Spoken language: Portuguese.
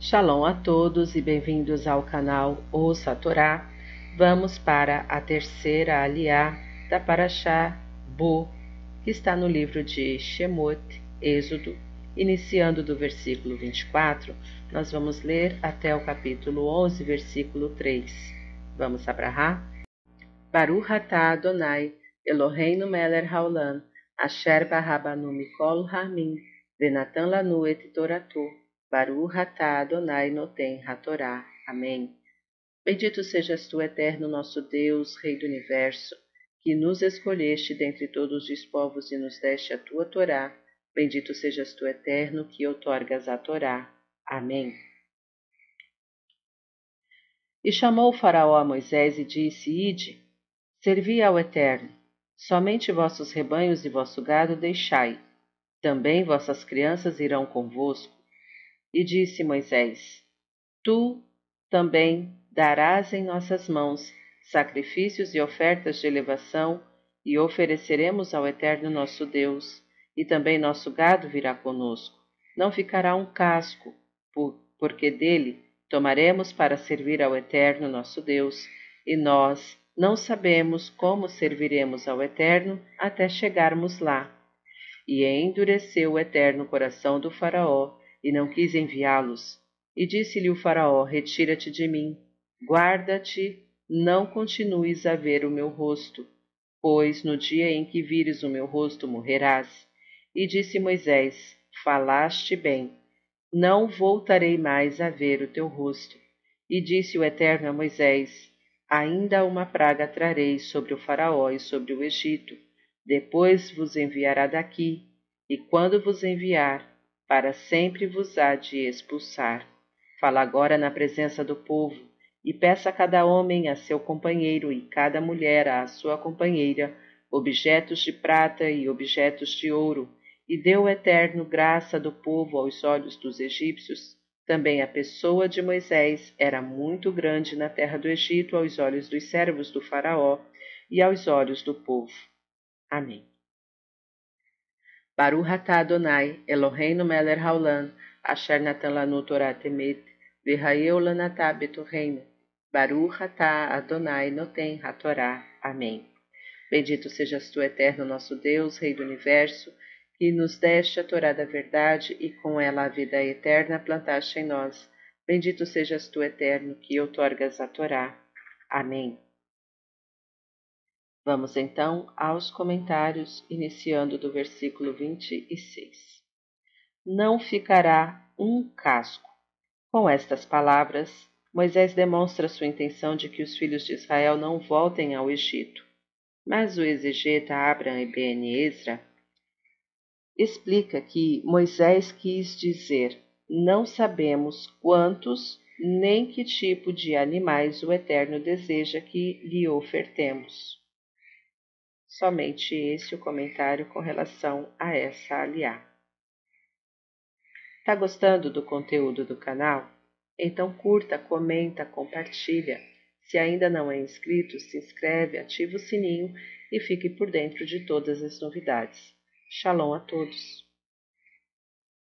Shalom a todos e bem-vindos ao canal Ouça a Torá. Vamos para a terceira aliá da Paraxá Bo, que está no livro de Shemot, Êxodo, iniciando do versículo 24. Nós vamos ler até o capítulo 11, versículo 3. Vamos abrahar? Baruch atah Adonai, Eloheinu melech haolam, asher barabanu mikol harmin, venatan lanu et toratu. Baruch atah Adonai noten hatorá. Amém. Bendito sejas tu, eterno nosso Deus, Rei do Universo, que nos escolheste dentre todos os povos e nos deste a tua Torá. Bendito sejas tu, eterno, que outorgas a Torá. Amém. E chamou o faraó a Moisés e disse, Ide, servi ao Eterno, somente vossos rebanhos e vosso gado deixai, também vossas crianças irão convosco e disse Moisés: Tu também darás em nossas mãos sacrifícios e ofertas de elevação, e ofereceremos ao Eterno nosso Deus, e também nosso gado virá conosco. Não ficará um casco, porque dele tomaremos para servir ao Eterno nosso Deus, e nós não sabemos como serviremos ao Eterno até chegarmos lá. E endureceu o Eterno coração do Faraó, e não quis enviá-los. E disse-lhe o Faraó: Retira-te de mim, guarda-te, não continues a ver o meu rosto, pois no dia em que vires o meu rosto morrerás. E disse Moisés: Falaste bem, não voltarei mais a ver o teu rosto. E disse o Eterno a Moisés: Ainda uma praga trarei sobre o Faraó e sobre o Egito. Depois vos enviará daqui, e quando vos enviar, para sempre vos há de expulsar. Fala agora na presença do povo, e peça a cada homem a seu companheiro e cada mulher a sua companheira objetos de prata e objetos de ouro, e deu o eterno graça do povo aos olhos dos egípcios. Também a pessoa de Moisés era muito grande na terra do Egito aos olhos dos servos do Faraó e aos olhos do povo. Amém. Baruch atah Adonai, Eloheinu melech haolam, asher natan lanu Torah temet, v'hayeu lanatah betorreino. Baruch atah Adonai noten hatorá. Amém. Bendito sejas tu, eterno nosso Deus, Rei do Universo, que nos deste a Torá da verdade e com ela a vida eterna plantaste em nós. Bendito sejas tu, eterno, que outorgas a Torá. Amém. Vamos então aos comentários, iniciando do versículo 26. Não ficará um casco. Com estas palavras, Moisés demonstra sua intenção de que os filhos de Israel não voltem ao Egito. Mas o exegeta Abraham Ben Ezra explica que Moisés quis dizer: não sabemos quantos nem que tipo de animais o Eterno deseja que lhe ofertemos. Somente esse o comentário com relação a essa aliá. Tá gostando do conteúdo do canal? Então curta, comenta, compartilha. Se ainda não é inscrito, se inscreve, ativa o sininho e fique por dentro de todas as novidades. Shalom a todos!